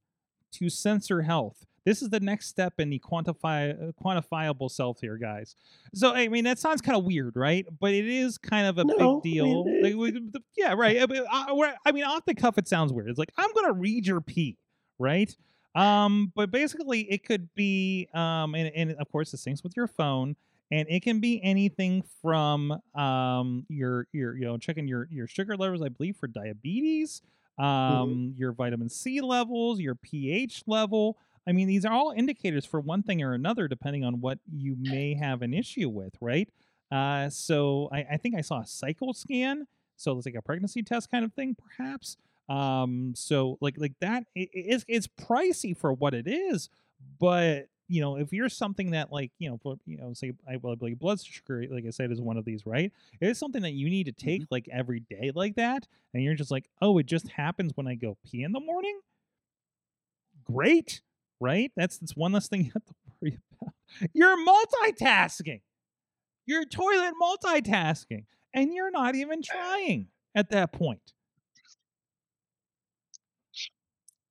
to sensor health. This is the next step in the quantify uh, quantifiable self here, guys. So I mean that sounds kind of weird, right? But it is kind of a No, big mean, deal. it- Like, we- the- yeah, right. I mean, I, I mean, off the cuff, it sounds weird. It's like I'm gonna read your pee, right? Um, but basically, it could be, um, and, and of course, it syncs with your phone, and it can be anything from um your your you know checking your your sugar levels, I believe, for diabetes, um, your vitamin C levels, your pH level. I mean, these are all indicators for one thing or another, depending on what you may have an issue with, right? Uh, so I, I think I saw a cycle scan, so it's like a pregnancy test kind of thing, perhaps. Um, so like like that, it, it's it's pricey for what it is, but you know, if you're something that like you know, for, you know, say I well, like blood sugar, like I said, is one of these, right? It is something that you need to take mm-hmm. like every day, like that, and you're just like, oh, it just happens when I go pee in the morning. Great, right? That's that's one less thing <laughs> you have to worry about. You're multitasking. You're toilet multitasking, and you're not even trying at that point.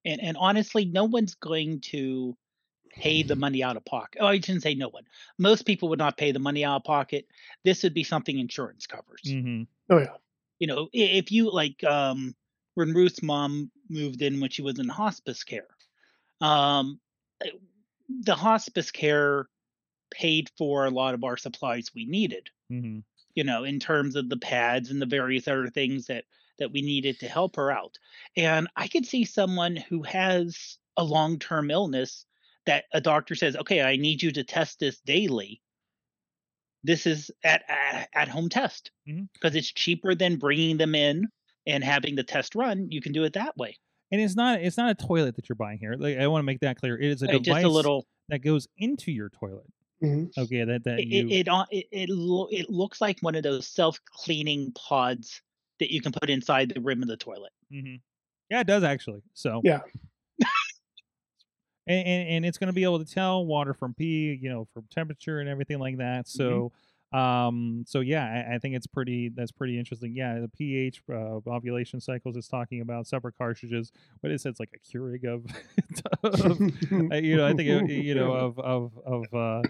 And and honestly, no one's going to pay the money out of pocket. Oh, I shouldn't say no one. Most people would not pay the money out of pocket. This would be something insurance covers. Mm-hmm. Oh yeah. You know, if you like um when Ruth's mom moved in when she was in hospice care, um eh, the hospice care paid for a lot of our supplies we needed. Mm-hmm. you know, in terms of the pads and the various other things that that we needed to help her out. And I could see someone who has a long-term illness that a doctor says, "Okay, I need you to test this daily." This is at at, at home test because it's cheaper than bringing them in and having the test run, you can do it that way. And it's not it's not a toilet that you're buying here. Like I want to make that clear. It is a Right, device just a little. that goes into your toilet. Mhm. Okay, that that It you it it, it, it, lo- it looks like one of those self cleaning pods that you can put inside the rim of the toilet. Mhm. Yeah, it does actually. So Yeah. And, and, and it's going to be able to tell water from pee, you know, from temperature and everything like that. So, um, so yeah, I, I think it's pretty. That's pretty interesting. Yeah, the pH uh, ovulation cycles it's talking about separate cartridges. What it says like a Keurig of, <laughs> of <laughs> uh, you know, I think it, you know of of of uh,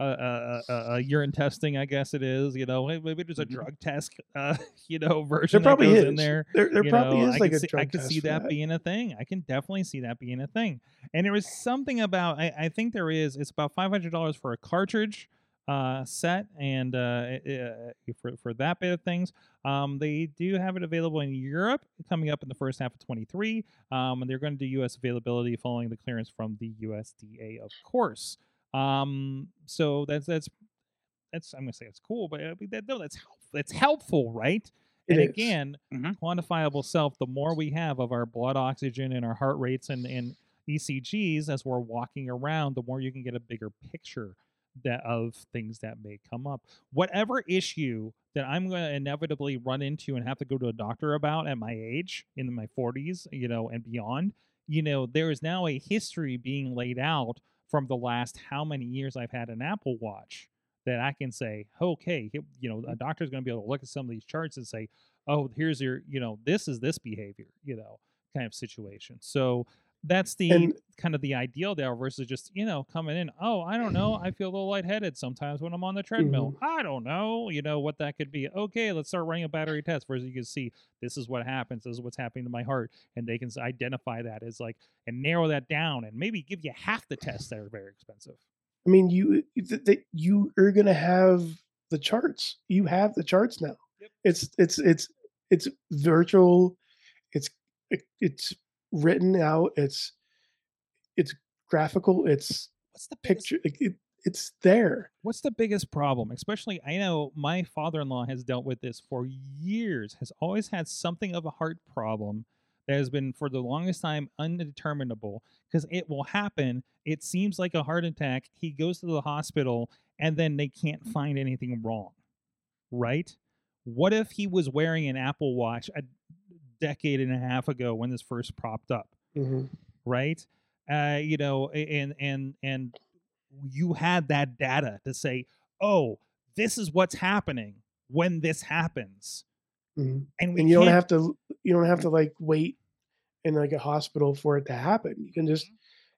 uh, uh, uh, uh, urine testing. I guess it is. You know, maybe there's a Mhm. drug test. <laughs> Uh, you know, version there probably that goes is. in there. There, there probably know, is I like a see, drug I could see for that, being a thing. I can definitely see that being a thing. And there is something about I, I think there is. It's about five hundred dollars for a cartridge uh, set, and uh, uh, for for that bit of things, um, they do have it available in Europe coming up in the first half of twenty three. Um, and they're going to do U.S. availability following the clearance from the USDA, of course. Um, so that's that's that's I'm gonna say it's cool, but I mean, that, no, that's that's helpful, right? It and is. again, Mhm. quantifiable self, the more we have of our blood oxygen and our heart rates and, and ECGs as we're walking around, the more you can get a bigger picture that of things that may come up. Whatever issue that I'm going to inevitably run into and have to go to a doctor about at my age, in my 40s, you know, and beyond, you know, there is now a history being laid out from the last how many years I've had an Apple Watch that I can say, okay, you know, a mm-hmm. doctor's going to be able to look at some of these charts and say, oh, here's your, you know, this is this behavior, you know, kind of situation. So that's the And- kind of the ideal there versus just, you know, coming in, oh, I don't know, I feel a little lightheaded sometimes when I'm on the treadmill. Mm-hmm. I don't know, you know, what that could be. Okay, let's start running a battery test versus you can see this is what happens, this is what's happening to my heart. And they can identify that as like, and narrow that down and maybe give you half the tests that are very expensive. I mean, you th- th- you are gonna have the charts. You have the charts now. Yep. It's it's it's it's virtual. It's it's written out. It's it's graphical. It's What's the biggest picture. It, it, it's there. What's the biggest problem? Especially, I know my father in law has dealt with this for years, has always had something of a heart problem that has been for the longest time undeterminable because it will happen. It seems like a heart attack. He goes to the hospital and then they can't find anything wrong, right? What if he was wearing an Apple Watch a decade and a half ago when this first propped up? Mhm. right uh you know and and and you had that data to say oh this is what's happening when this happens Mhm. and we And you don't have to you don't have to like wait in like a hospital for it to happen. You can just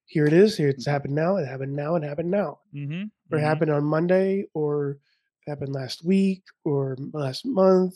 here it is. Here it's happened now. It happened now. It happened now. Mhm, or mhm. happened on Monday or happened last week or last month,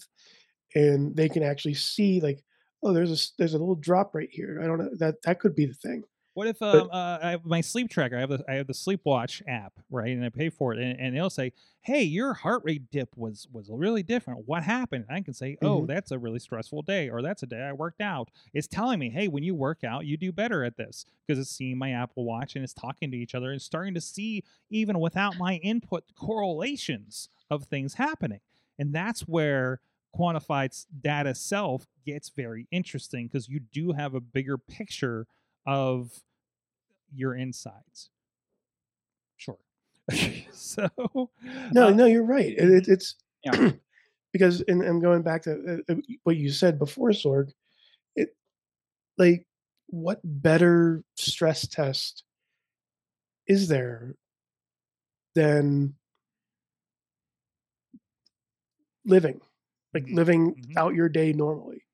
and they can actually see like, oh, there's a there's a little drop right here. I don't know that that could be the thing. What if But- um, uh, I have my sleep tracker? I have the I have the Sleepwatch app, right? And I pay for it, and, and it'll say, "Hey, your heart rate dip was was really different. What happened?" And I can say, "Oh, Mhm. that's a really stressful day, or that's a day I worked out." It's telling me, "Hey, when you work out, you do better at this," because it's seeing my Apple Watch and it's talking to each other and starting to see even without my input correlations of things happening, and that's where quantified data self gets very interesting because you do have a bigger picture of your insides. Sure. <laughs> so No, uh, no, you're right. It, it, it's Yeah. <clears throat> because and I'm going back to uh, uh, what you said before, Sorg. It like what better stress test is there than living, like Mhm, living mhm. out your day normally,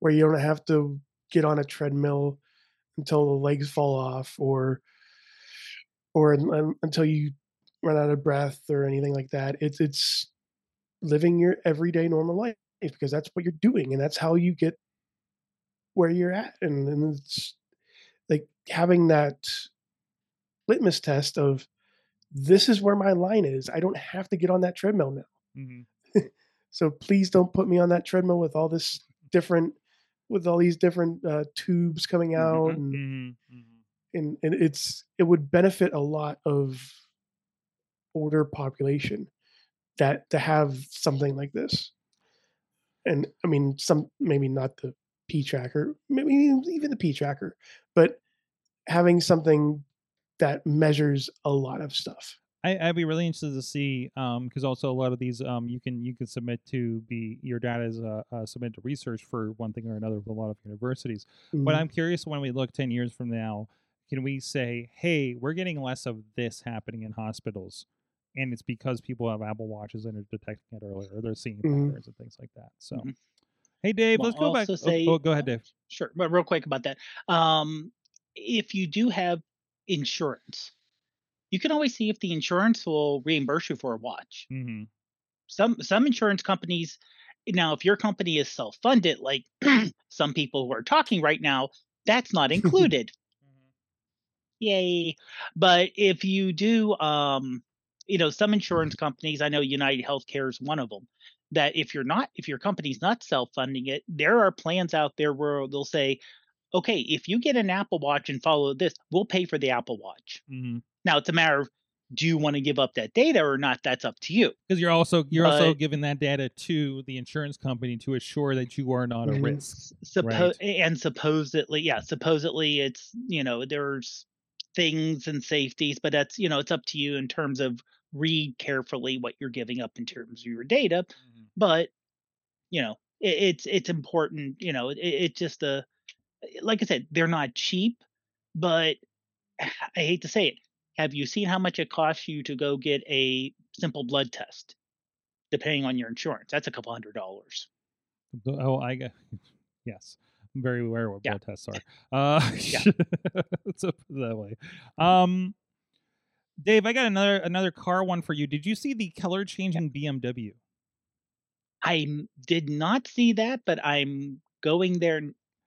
where you don't have to get on a treadmill until the legs fall off, or or un- until you run out of breath or anything like that. It's it's living your everyday normal life because that's what you're doing and that's how you get where you're at and, and it's like having that litmus test of this is where my line is i don't have to get on that treadmill now Mhm. So please don't put me on that treadmill with all this different with all these different uh, tubes coming out Mhm. and, Mhm. Mhm. and and it's it would benefit a lot of older population that to have something like this and I mean some maybe not the P tracker, maybe even the P tracker, but having something that measures a lot of stuff. I, I'd be really interested to see because also a lot of these um, you can you can submit to be your data is uh, uh, submit to research for one thing or another with a lot of universities. Mhm. But I'm curious when we look ten years from now, can we say, hey, we're getting less of this happening in hospitals, and it's because people have Apple watches and are detecting it earlier, or they're seeing patterns and things like that. So, Mhm. hey, Dave, Well, let's go back. also oh, oh, go ahead, Dave. Sure, but real quick about that. Um, if you do have insurance, you can always see if the insurance will reimburse you for a watch. hmm Some some insurance companies now, if your company is self-funded, like <clears throat> some people who are talking right now, that's not <laughs> included. Yay! But if you do, um, you know, some insurance companies, I know United Healthcare is one of them. That if you're not, if your company's not self-funding it, there are plans out there where they'll say, okay, if you get an Apple Watch and follow this, we'll pay for the Apple Watch. hmm Now it's a matter of do you want to give up that data or not? That's up to you. Because you're also you're also giving that data to the insurance company to assure that you are not a Mhm. risk. Suppo- Right. and supposedly, yeah, supposedly it's you know there's things and safeties, but that's you know it's up to you in terms of read carefully what you're giving up in terms of your data. But you know it, it's it's important. You know it, it's just a like I said, they're not cheap, but <sighs> I hate to say it. Have you seen how much it costs you to go get a simple blood test? Depending on your insurance, that's a couple hundred dollars. Oh, I get. <laughs> Yes, I'm very aware what Yeah. blood tests are. Uh, <laughs> Yeah. that way. Um, Dave, I got another another car one for you. Did you see the color changing BMW? I did not see that, but I'm going there.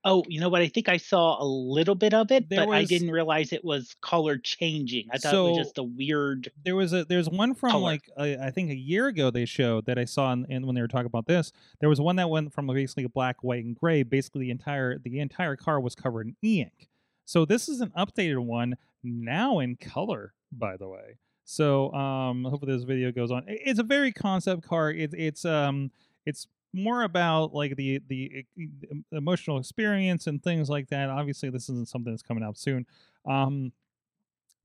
Oh, you know what? I think I saw a little bit of it, There but I didn't realize it was color changing. I thought it was just a weird. There was a there's one from Color. like uh, I think a year ago they showed that I saw in when they were talking about this. There was one that went from basically black, white, and gray. Basically, the entire the entire car was covered in e-ink. So this is an updated one now in color, by the way. So um, hopefully this video goes on. It's a very concept car. It's it's um it's more about like the the emotional experience and things like that. Obviously, this isn't something that's coming out soon. Um,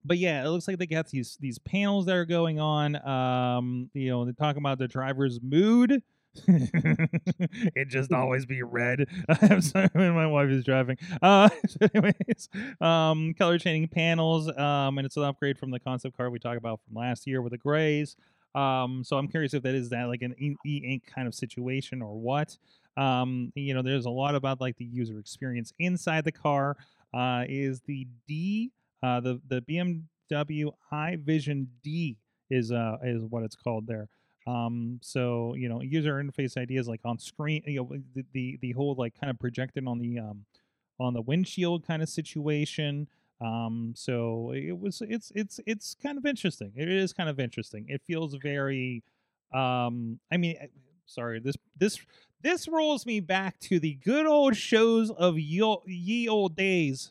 but yeah, it looks like they got these these panels that are going on. Um, you know, they're talking about the driver's mood. <laughs> it just always be red. <laughs> I'm sorry when my wife is driving. Uh, <laughs> so anyways, um, color changing panels. Um, and it's an upgrade from the concept car we talked about from last year with the grays. Um, so I'm curious if that is that like an e e- ink kind of situation or what. Um, you know, there's a lot about like the user experience inside the car. Uh, is the D uh, the the BMW iVision D is uh is what it's called there. Um, so you know, user interface ideas like on screen, you know, the the, the whole like kind of projected on the um on the windshield kind of situation. Um, so it was it's it's it's kind of interesting. It is kind of interesting. It feels very um I mean sorry, this this this rolls me back to the good old shows of ye, ye old days.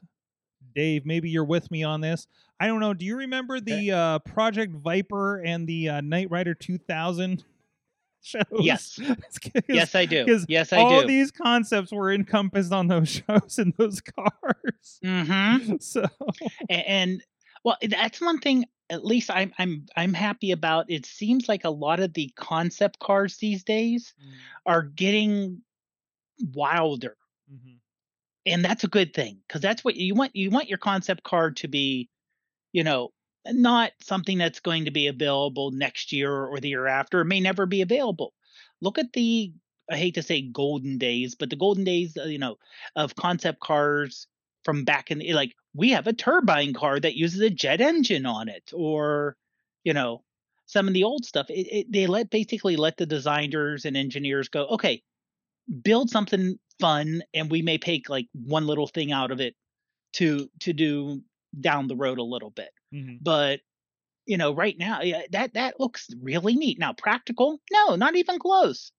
Dave, maybe you're with me on this. I don't know. Do you remember the uh, Project Viper and the uh, Knight Rider 2000 <laughs> shows? Yes. <laughs> Yes, I do. Yes, I all do. All these concepts were encompassed on those <laughs> shows and those cars. Mm-hmm. So And, well, that's one thing. At least I'm I'm I'm happy about. It seems like a lot of the concept cars these days are getting wilder. Mhm. and that's a good thing because that's what you want you want your concept car to be you know not something that's going to be available next year or the year after it may never be available. Look at the i hate to say golden days but the golden days uh, you know of concept cars from back in the like we have a turbine car that uses a jet engine on it or you know some of the old stuff. It, it, they let basically let the designers and engineers go okay build something fun and we may take like one little thing out of it to to do down the road a little bit Mhm. but you know right now yeah, that that looks really neat now practical no not even close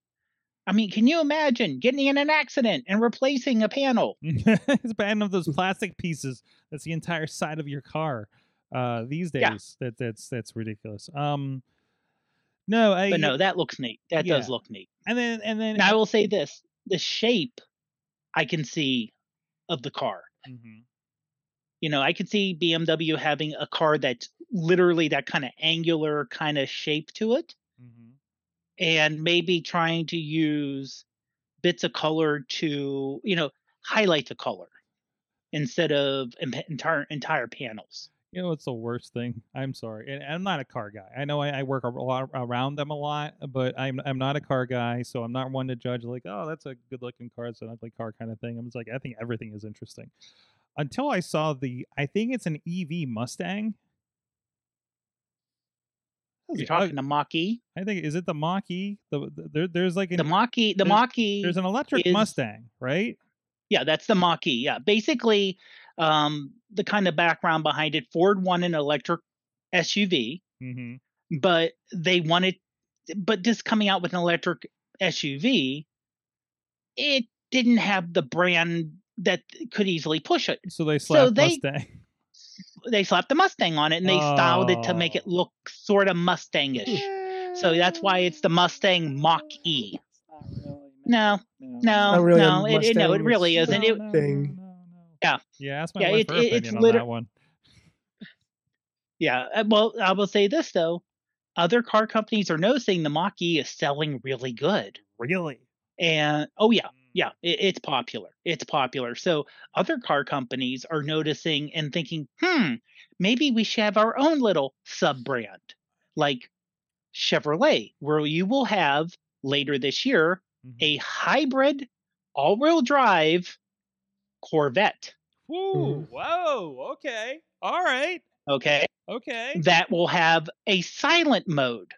i mean can you imagine getting in an accident and replacing a panel <laughs> it's bad enough those <laughs> plastic pieces. That's the entire side of your car. Uh, these days, Yeah. that that's that's ridiculous. Um, No, I But no, that looks neat. That does look neat. and then and then Now I will say this: the shape I can see of the car. Mhm. You know, I could see BMW having a car that's literally that kind of angular kind of shape to it, Mhm. and maybe trying to use bits of color to, you know, highlight the color instead of entire entire panels. You know what's the worst thing? I'm sorry, and I'm not a car guy. I know I, I work a lot around them a lot, but I'm I'm not a car guy, so I'm not one to judge like, oh, that's a good looking car, it's an ugly car kind of thing. I'm just like, I think everything is interesting. Until I saw the, I think it's an EV Mustang. You're talking the Mach-E. I think is it the Mach E? The, the there, there's like an The Mach-E, the there's- there's an electric is- Mustang, right? Yeah, that's the Mach-E. Yeah, basically, um, the kind of background behind it. Ford won an electric SUV, Mm-hmm. but they wanted, but just coming out with an electric SUV, it didn't have the brand that could easily push it. So they slapped they- Mustang. <laughs> They slapped the Mustang on it and they styled it to make it Oh. look sort of Mustangish. So that's why it's the Mustang Mach-E. No, no, not really no, it, it, no, it really isn't. It, thing. Yeah. Yeah, ask my Yeah, wife it- her it- it's on liter- that one. <laughs> Yeah, uh, well, I will say this though: other car companies are noticing the Mach-E is selling really good, Really? and oh yeah. Yeah, it, it's popular. It's popular. So other car companies are noticing and thinking, hmm, maybe we should have our own little sub brand, like Chevrolet, where you will have later this year Mhm. a hybrid all-wheel drive Corvette. Woo! Whoa! Okay. All right. Okay, Okay. that will have a silent mode.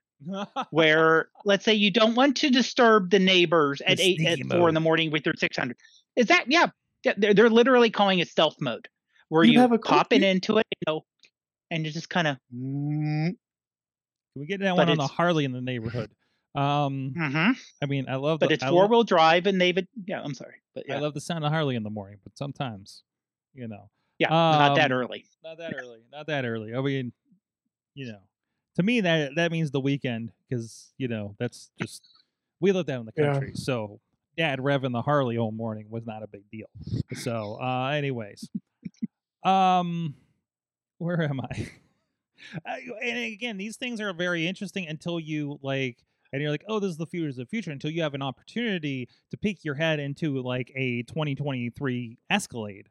Where let's say you don't want to disturb the neighbors at The eight at sneaky four in the morning with your 600 is that yeah yeah, they're, they're literally calling it stealth mode where You you, have a co- pop it into it you know and you just kind of Can we get that But one on the Harley in the neighborhood? Um, hmm I mean, I love but it's four wheel drive and they've yeah i'm sorry but I love the sound of Harley in the morning, but sometimes, you know, yeah not that um, early. not that early, not that early. I mean, you know, to me that that means the weekend because you know that's just we live down in the Yeah. country, so dad revving the Harley all morning was not a big deal. So, uh, anyways, um, where am I? <laughs> I? And again, these things are very interesting until you like, and you're like, oh, this is the future, of the future. Until you have an opportunity to peek your head into like a 2023 Escalade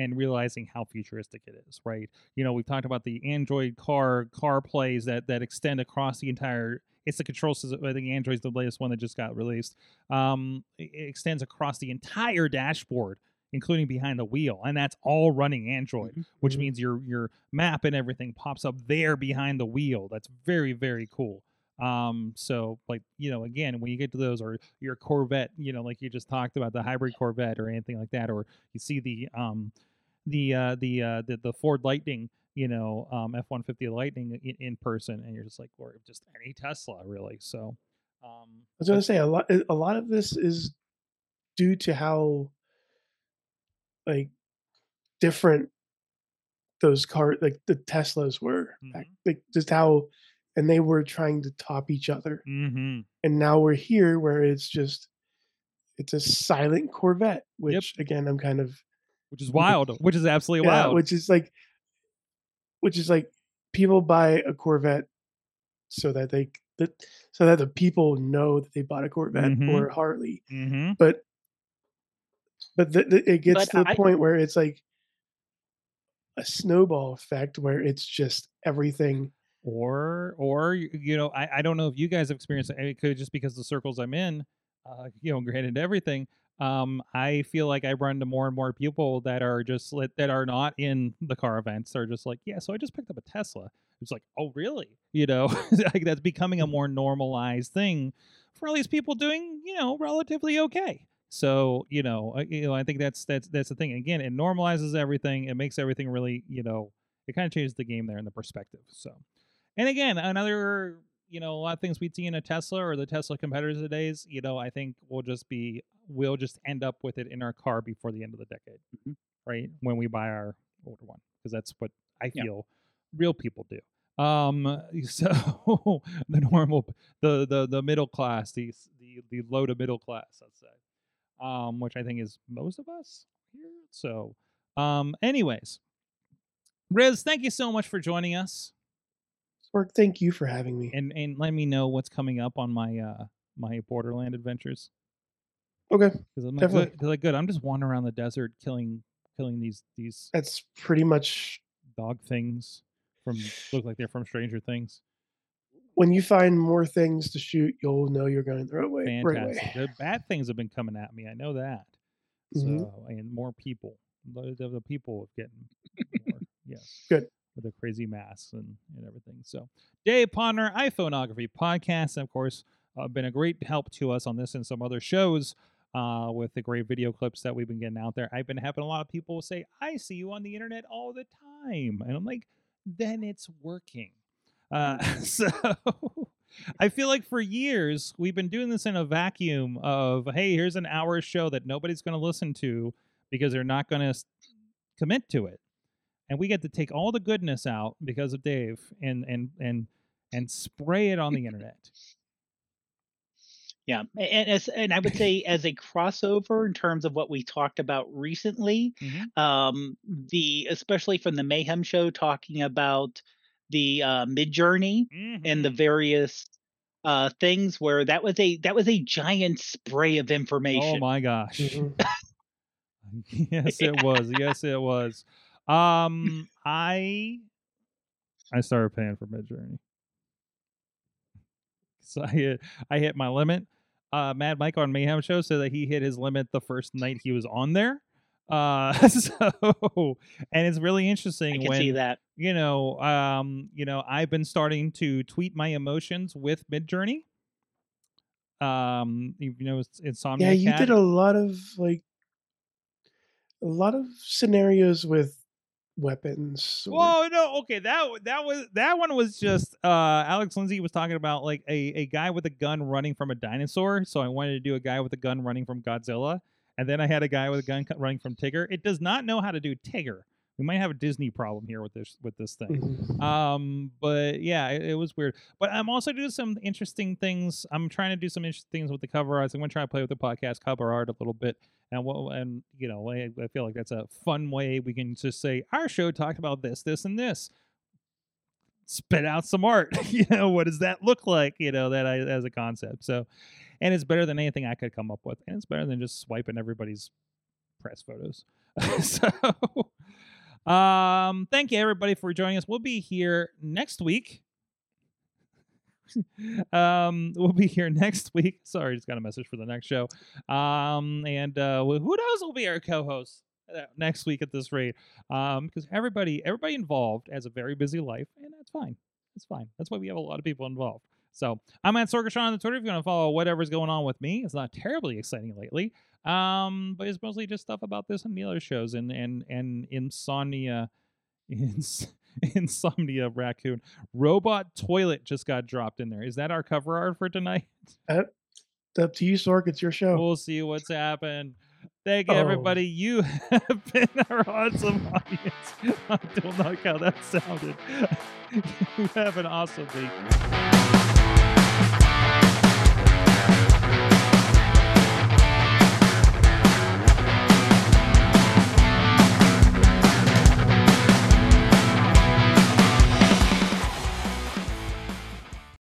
and realizing how futuristic it is, right? You know, we've talked about the Android car car plays that that extend across the entire. It's the control system. I think Android's the latest one that just got released. Um, it extends across the entire dashboard, including behind the wheel, and that's all running Android, Mhm. which Mhm. means your your map and everything pops up there behind the wheel. That's very very cool. Um, so like you know, again, when you get to those, or your Corvette, you know, like you just talked about the hybrid Corvette or anything like that, or you see the um the uh the uh the, the Ford Lightning, you know, um F one fifty Lightning in, in person, and you're just like, or just any Tesla really. So, um, I was going to say a lot. A lot of this is due to how, like, different those car like the Teslas were. Mhm. Like just how, and they were trying to top each other. mm-hmm. And now we're here where it's just, it's a silent Corvette, which again I'm kind of which is wild, <laughs> which is absolutely yeah, wild. which is like, which is like people buy a Corvette so that they that so that the people know that they bought a Corvette Mhm. or a Harley, mm-hmm. but but the, the, it gets But to the I- point where it's like a snowball effect where it's just everything or or you know I, I don't know if you guys have experienced it it could just because the circles i'm in uh you know granted everything um i feel like i run into more and more people that are just lit that are not in the car events they're just like yeah so i just picked up a tesla. It's like oh really? You know? <laughs> Like that's becoming a more normalized thing for all these people doing you know relatively okay. So you know uh, you know i think that's that's that's the thing. Again it normalizes everything it makes everything really you know it kind of changes the game there in the perspective so. And again, another, you know, a lot of things we'd see in a Tesla or the Tesla competitors today's, you know, I think we'll just be, we'll just end up with it in our car before the end of the decade, Mhm. right? When we buy our older one, because that's what I Yeah. feel real people do. Um, <laughs> so the normal, the the the middle class, the the the low to middle class, let's say, um, which I think is most of us here. So, um, anyways, Riz, thank you so much for joining us, Sork, thank you for having me. and and let me know what's coming up on my uh my Borderland adventures. Okay, Because I'm like, Definitely. good, like, good. I'm just wandering around the desert, killing killing these these that's pretty much dog things from look like they're from Stranger Things. when you find more things to shoot, you'll know you're going the right way. Right Fantastic. way. The bad things have been coming at me. I know that. Mhm. So and more people. The, the, the people are getting more. yes. Good. With the crazy masks and, and everything. So Dave Ponder, iPhoneography podcast, and of course, uh, been a great help to us on this and some other shows. Uh, with the great video clips that we've been getting out there, I've been having a lot of people say, "I see you on the internet all the time," and I'm like, "Then it's working." Uh, <laughs> so I feel like for years we've been doing this in a vacuum of, hey, here's an hour show that nobody's going to listen to because they're not going to commit to it, and we get to take all the goodness out because of Dave and and and and spray it on the internet. Yeah, and as and I would say as a crossover in terms of what we talked about recently, Mhm. um, the especially from the Mayhem show talking about the uh, Midjourney and the Mhm. various uh, things where that was a that was a giant spray of information. oh my gosh, Mhm. <laughs> yes <laughs> it was, yes it was. Um, I I started paying for Midjourney. So I hit, I hit my limit. Uh, Mad Mike on Mayhem Show said that he hit his limit the first night he was on there. Uh, <laughs> so and it's really I interesting can when see that. you know, um, you know, I've been starting to tweet my emotions with Midjourney. Um, you know, it's Insomnia Yeah, you Cat. did a lot of like a lot of scenarios with weapons. or- Whoa, no, okay, that that was that one was just uh Alex Lindsay was talking about like a, a guy with a gun running from a dinosaur. So I wanted to do a guy with a gun running from Godzilla, and then I had a guy with a gun running from Tigger. It does not know how to do Tigger. We might have a Disney problem here with this with this thing. <laughs> Um, but yeah, it, it was weird. But I'm also doing some interesting things. I'm trying to do some interesting things with the cover art. I'm gonna try to play with the podcast cover art a little bit. And what and you know, I, I feel like that's a fun way we can just say our show talked about this, this, and this. Spit out some art. <laughs> you know, what does that look like? You know, that I as a concept. So, and it's better than anything I could come up with, and it's better than just swiping everybody's press photos. <laughs> so, um, thank you everybody for joining us. We'll be here next week. <laughs> um, we'll be here next week. Sorry, just got a message for the next show. Um, and uh, who knows We'll be our co-host uh, next week at this rate? Um, because everybody, everybody involved has a very busy life, and that's fine. That's fine. That's why we have a lot of people involved. So I'm at Sorgatron on the Twitter. If you want to follow whatever's going on with me, it's not terribly exciting lately. Um, but it's mostly just stuff about this and the other shows and and and insomnia, <laughs> ins- insomnia raccoon robot toilet just got dropped in there. Is that our cover art for tonight? It's up to you, Sork. It's your show. We'll see what's happened. Thank you, Oh. everybody. You <laughs> have been our awesome audience. <laughs> I don't like how that sounded. you have an awesome week.